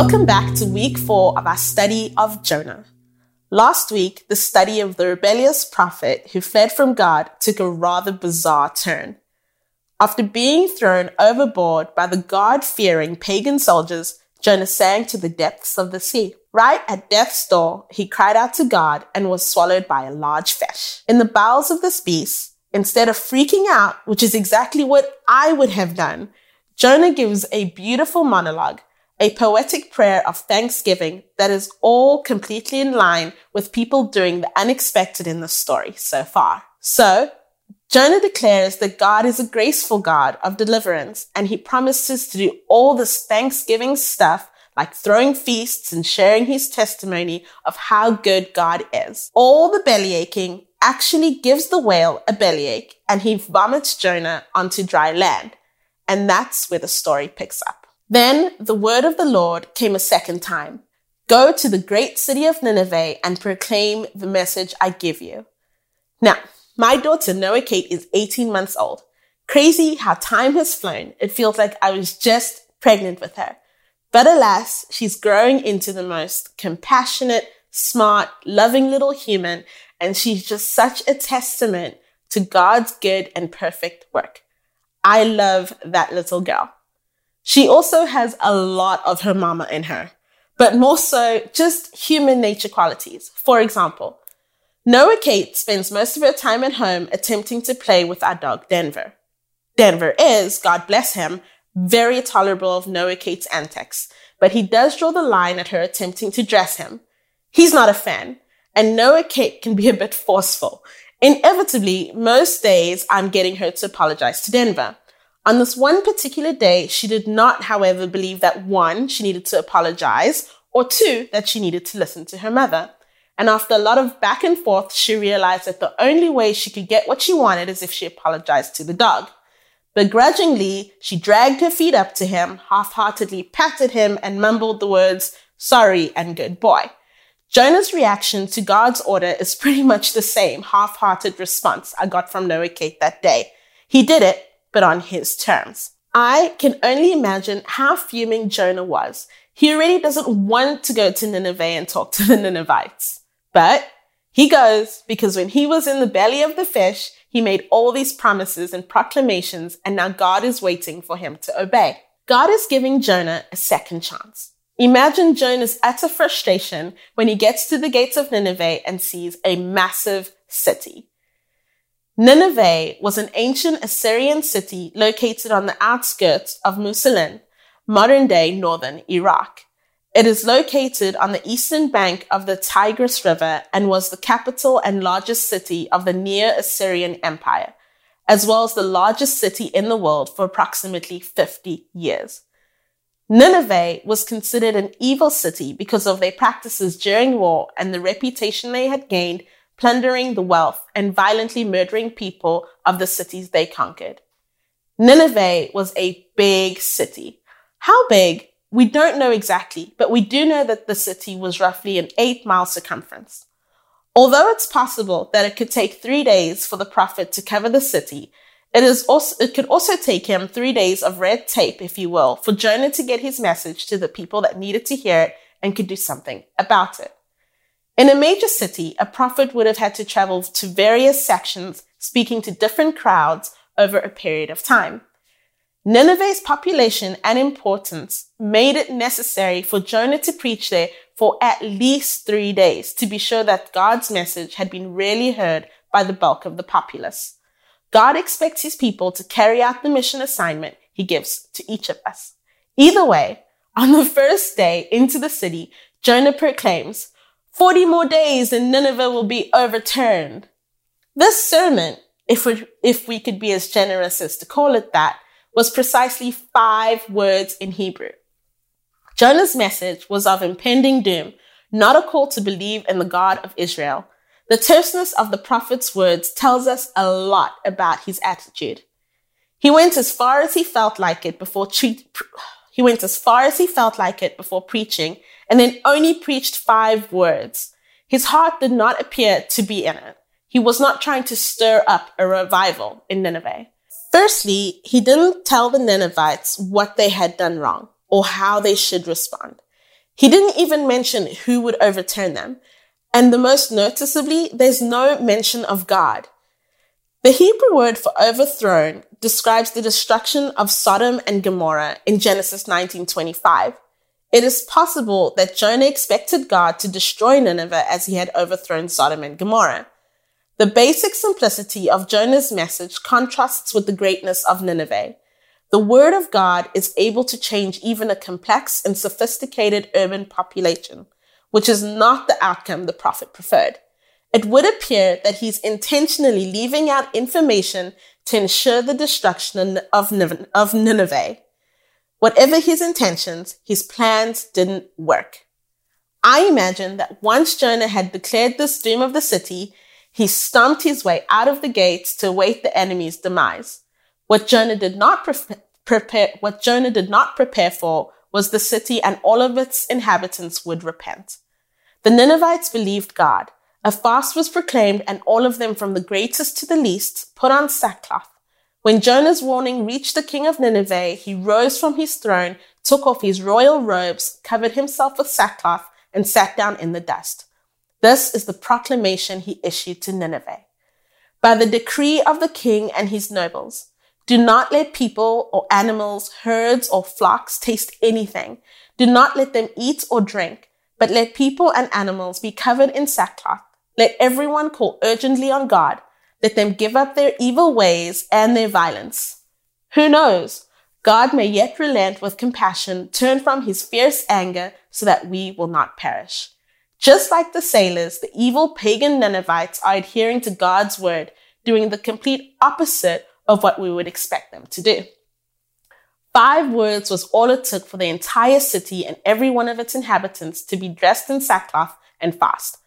Welcome back to week four of our study of Jonah. Last week, the study of the rebellious prophet who fled from God took a rather bizarre turn. After being thrown overboard by the God fearing pagan soldiers, Jonah sank to the depths of the sea. Right at death's door, he cried out to God and was swallowed by a large fish. In the bowels of this beast, instead of freaking out, which is exactly what I would have done, Jonah gives a beautiful monologue, a poetic prayer of thanksgiving that is all completely in line with people doing the unexpected in the story so far. So, Jonah declares that God is a graceful God of deliverance, and he promises to do all this thanksgiving stuff like throwing feasts and sharing his testimony of how good God is. All the belly aching actually gives the whale a bellyache and he vomits Jonah onto dry land. And that's where the story picks up. Then the word of the Lord came a second time. Go to the great city of Nineveh and proclaim the message I give you. Now, my daughter Noah Kate is 18 months old. Crazy how time has flown. It feels like I was just pregnant with her. But alas, she's growing into the most compassionate, smart, loving little human, and she's just such a testament to God's good and perfect work. I love that little girl. She also has a lot of her mama in her, but more so just human nature qualities. For example, Noah Kate spends most of her time at home attempting to play with our dog Denver. Denver is, God bless him, very tolerable of Noah Kate's antics, but he does draw the line at her attempting to dress him. He's not a fan, and Noah Kate can be a bit forceful. Inevitably, most days I'm getting her to apologize to Denver. On this one particular day, she did not, however, believe that one, she needed to apologize, or two, that she needed to listen to her mother. And after a lot of back and forth, she realized that the only way she could get what she wanted is if she apologized to the dog. Begrudgingly, she dragged her feet up to him, half heartedly patted him, and mumbled the words, sorry and good boy. Jonah's reaction to God's order is pretty much the same half hearted response I got from Noah Kate that day. He did it, but on his terms. I can only imagine how fuming Jonah was. He already doesn't want to go to Nineveh and talk to the Ninevites. But he goes because when he was in the belly of the fish, he made all these promises and proclamations, and now God is waiting for him to obey. God is giving Jonah a second chance. Imagine Jonah's utter frustration when he gets to the gates of Nineveh and sees a massive city. Nineveh was an ancient Assyrian city located on the outskirts of Mosul, modern day northern Iraq. It is located on the eastern bank of the Tigris River and was the capital and largest city of the Neo-Assyrian Empire, as well as the largest city in the world for approximately 50 years. Nineveh was considered an evil city because of their practices during war and the reputation they had gained plundering the wealth and violently murdering people of the cities they conquered. Nineveh was a big city. How big we don't know exactly, but we do know that the city was roughly an eight mile circumference. Although it's possible that it could take three days for the prophet to cover the city, it is also, it could also take him three days of red tape, if you will, for Jonah to get his message to the people that needed to hear it and could do something about it. In a major city, a prophet would have had to travel to various sections, speaking to different crowds over a period of time. Nineveh's population and importance made it necessary for Jonah to preach there for at least three days to be sure that God's message had been really heard by the bulk of the populace. God expects his people to carry out the mission assignment he gives to each of us. Either way, on the first day into the city, Jonah proclaims, 40 more days and Nineveh will be overturned. This sermon, if we, if we could be as generous as to call it that, was precisely five words in Hebrew. Jonah's message was of impending doom, not a call to believe in the God of Israel. The terseness of the prophet's words tells us a lot about his attitude. He went as far as he felt like it before treat, he went as far as he felt like it before preaching and then only preached five words. His heart did not appear to be in it. He was not trying to stir up a revival in Nineveh. Firstly, he didn't tell the Ninevites what they had done wrong or how they should respond. He didn't even mention who would overturn them. And the most noticeably, there's no mention of God. The Hebrew word for overthrown describes the destruction of Sodom and Gomorrah in Genesis 19:25. It is possible that Jonah expected God to destroy Nineveh as he had overthrown Sodom and Gomorrah. The basic simplicity of Jonah's message contrasts with the greatness of Nineveh. The word of God is able to change even a complex and sophisticated urban population, which is not the outcome the prophet preferred. It would appear that he's intentionally leaving out information to ensure the destruction of Nineveh. Whatever his intentions, his plans didn't work. I imagine that once Jonah had declared this doom of the city, he stomped his way out of the gates to await the enemy's demise. What Jonah did not pre- prepare, what Jonah did not prepare for was the city and all of its inhabitants would repent. The Ninevites believed God. A fast was proclaimed and all of them from the greatest to the least put on sackcloth. When Jonah's warning reached the king of Nineveh, he rose from his throne, took off his royal robes, covered himself with sackcloth, and sat down in the dust. This is the proclamation he issued to Nineveh. By the decree of the king and his nobles, do not let people or animals, herds or flocks taste anything. Do not let them eat or drink, but let people and animals be covered in sackcloth. Let everyone call urgently on God let them give up their evil ways and their violence. Who knows? God may yet relent with compassion, turn from his fierce anger so that we will not perish. Just like the sailors, the evil pagan Ninevites are adhering to God's word, doing the complete opposite of what we would expect them to do. Five words was all it took for the entire city and every one of its inhabitants to be dressed in sackcloth and fast.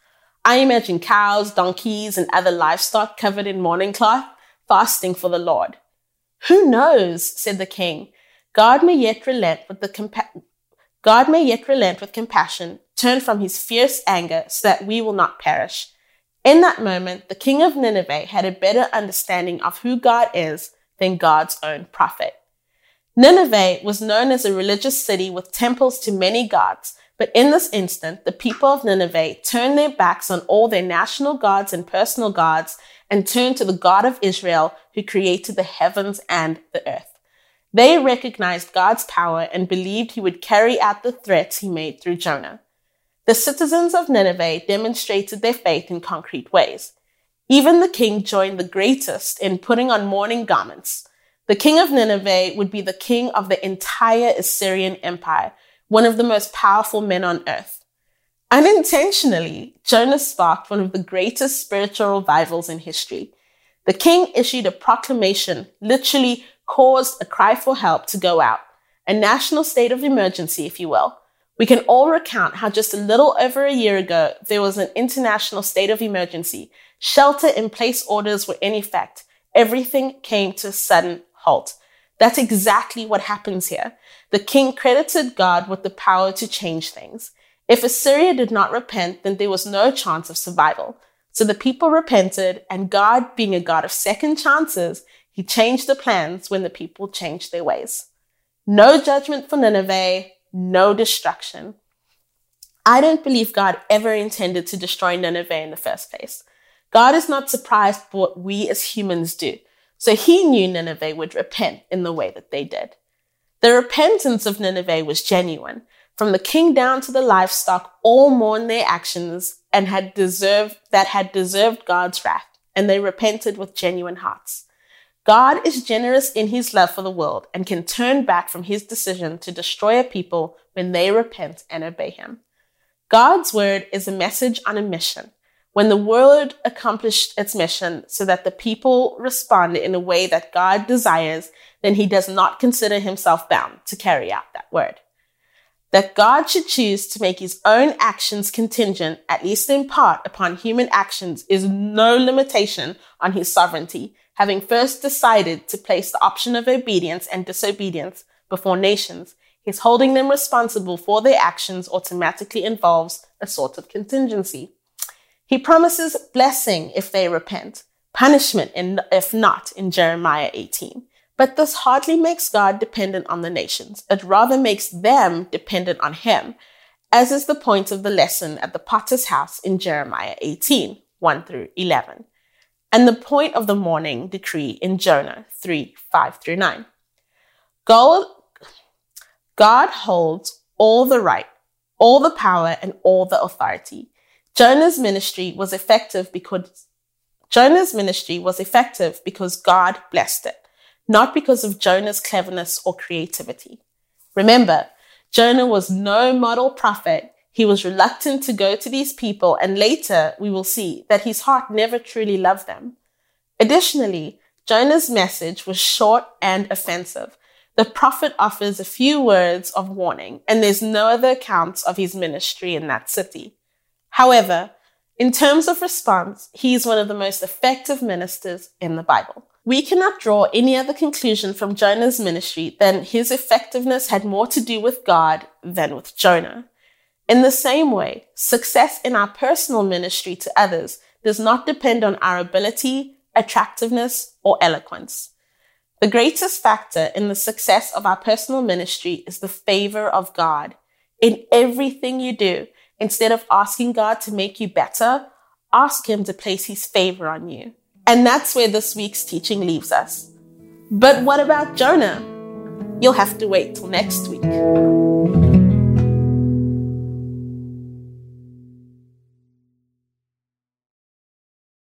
I imagine cows, donkeys, and other livestock covered in mourning cloth, fasting for the Lord. Who knows, said the king. God may yet relent with the compa- God may yet relent with compassion, turn from his fierce anger so that we will not perish. In that moment, the king of Nineveh had a better understanding of who God is than God's own prophet. Nineveh was known as a religious city with temples to many gods, but in this instant, the people of Nineveh turned their backs on all their national gods and personal gods and turned to the God of Israel who created the heavens and the earth. They recognized God's power and believed he would carry out the threats he made through Jonah. The citizens of Nineveh demonstrated their faith in concrete ways. Even the king joined the greatest in putting on mourning garments. The king of Nineveh would be the king of the entire Assyrian empire, one of the most powerful men on earth. Unintentionally, Jonah sparked one of the greatest spiritual revivals in history. The king issued a proclamation, literally caused a cry for help to go out, a national state of emergency, if you will. We can all recount how just a little over a year ago, there was an international state of emergency. Shelter in place orders were in effect. Everything came to a sudden halt. That's exactly what happens here. The king credited God with the power to change things. If Assyria did not repent, then there was no chance of survival. So the people repented, and God, being a God of second chances, he changed the plans when the people changed their ways. No judgment for Nineveh, no destruction. I don't believe God ever intended to destroy Nineveh in the first place. God is not surprised by what we as humans do. So he knew Nineveh would repent in the way that they did. The repentance of Nineveh was genuine. From the king down to the livestock, all mourned their actions and had deserved, that had deserved God's wrath, and they repented with genuine hearts. God is generous in his love for the world and can turn back from his decision to destroy a people when they repent and obey him. God's word is a message on a mission. When the word accomplished its mission so that the people respond in a way that God desires, then he does not consider himself bound to carry out that word. That God should choose to make his own actions contingent, at least in part, upon human actions is no limitation on his sovereignty, having first decided to place the option of obedience and disobedience before nations. His holding them responsible for their actions automatically involves a sort of contingency. He promises blessing if they repent, punishment if not in Jeremiah 18. But this hardly makes God dependent on the nations. It rather makes them dependent on Him. as is the point of the lesson at the potter's house in Jeremiah 18 1 through 11, and the point of the mourning decree in Jonah 3 5 through 9. God, God holds all the right, all the power, and all the authority. Jonah's ministry was effective because Jonah's ministry was effective because God blessed it, not because of Jonah's cleverness or creativity. Remember, Jonah was no model prophet. He was reluctant to go to these people, and later we will see that his heart never truly loved them. Additionally, Jonah's message was short and offensive. The prophet offers a few words of warning, and there's no other accounts of his ministry in that city. However, in terms of response, he is one of the most effective ministers in the Bible. We cannot draw any other conclusion from Jonah's ministry than his effectiveness had more to do with God than with Jonah. In the same way, success in our personal ministry to others does not depend on our ability, attractiveness, or eloquence. The greatest factor in the success of our personal ministry is the favor of God. In everything you do, instead of asking God to make you better, ask Him to place His favor on you. And that's where this week's teaching leaves us. But what about Jonah? You'll have to wait till next week.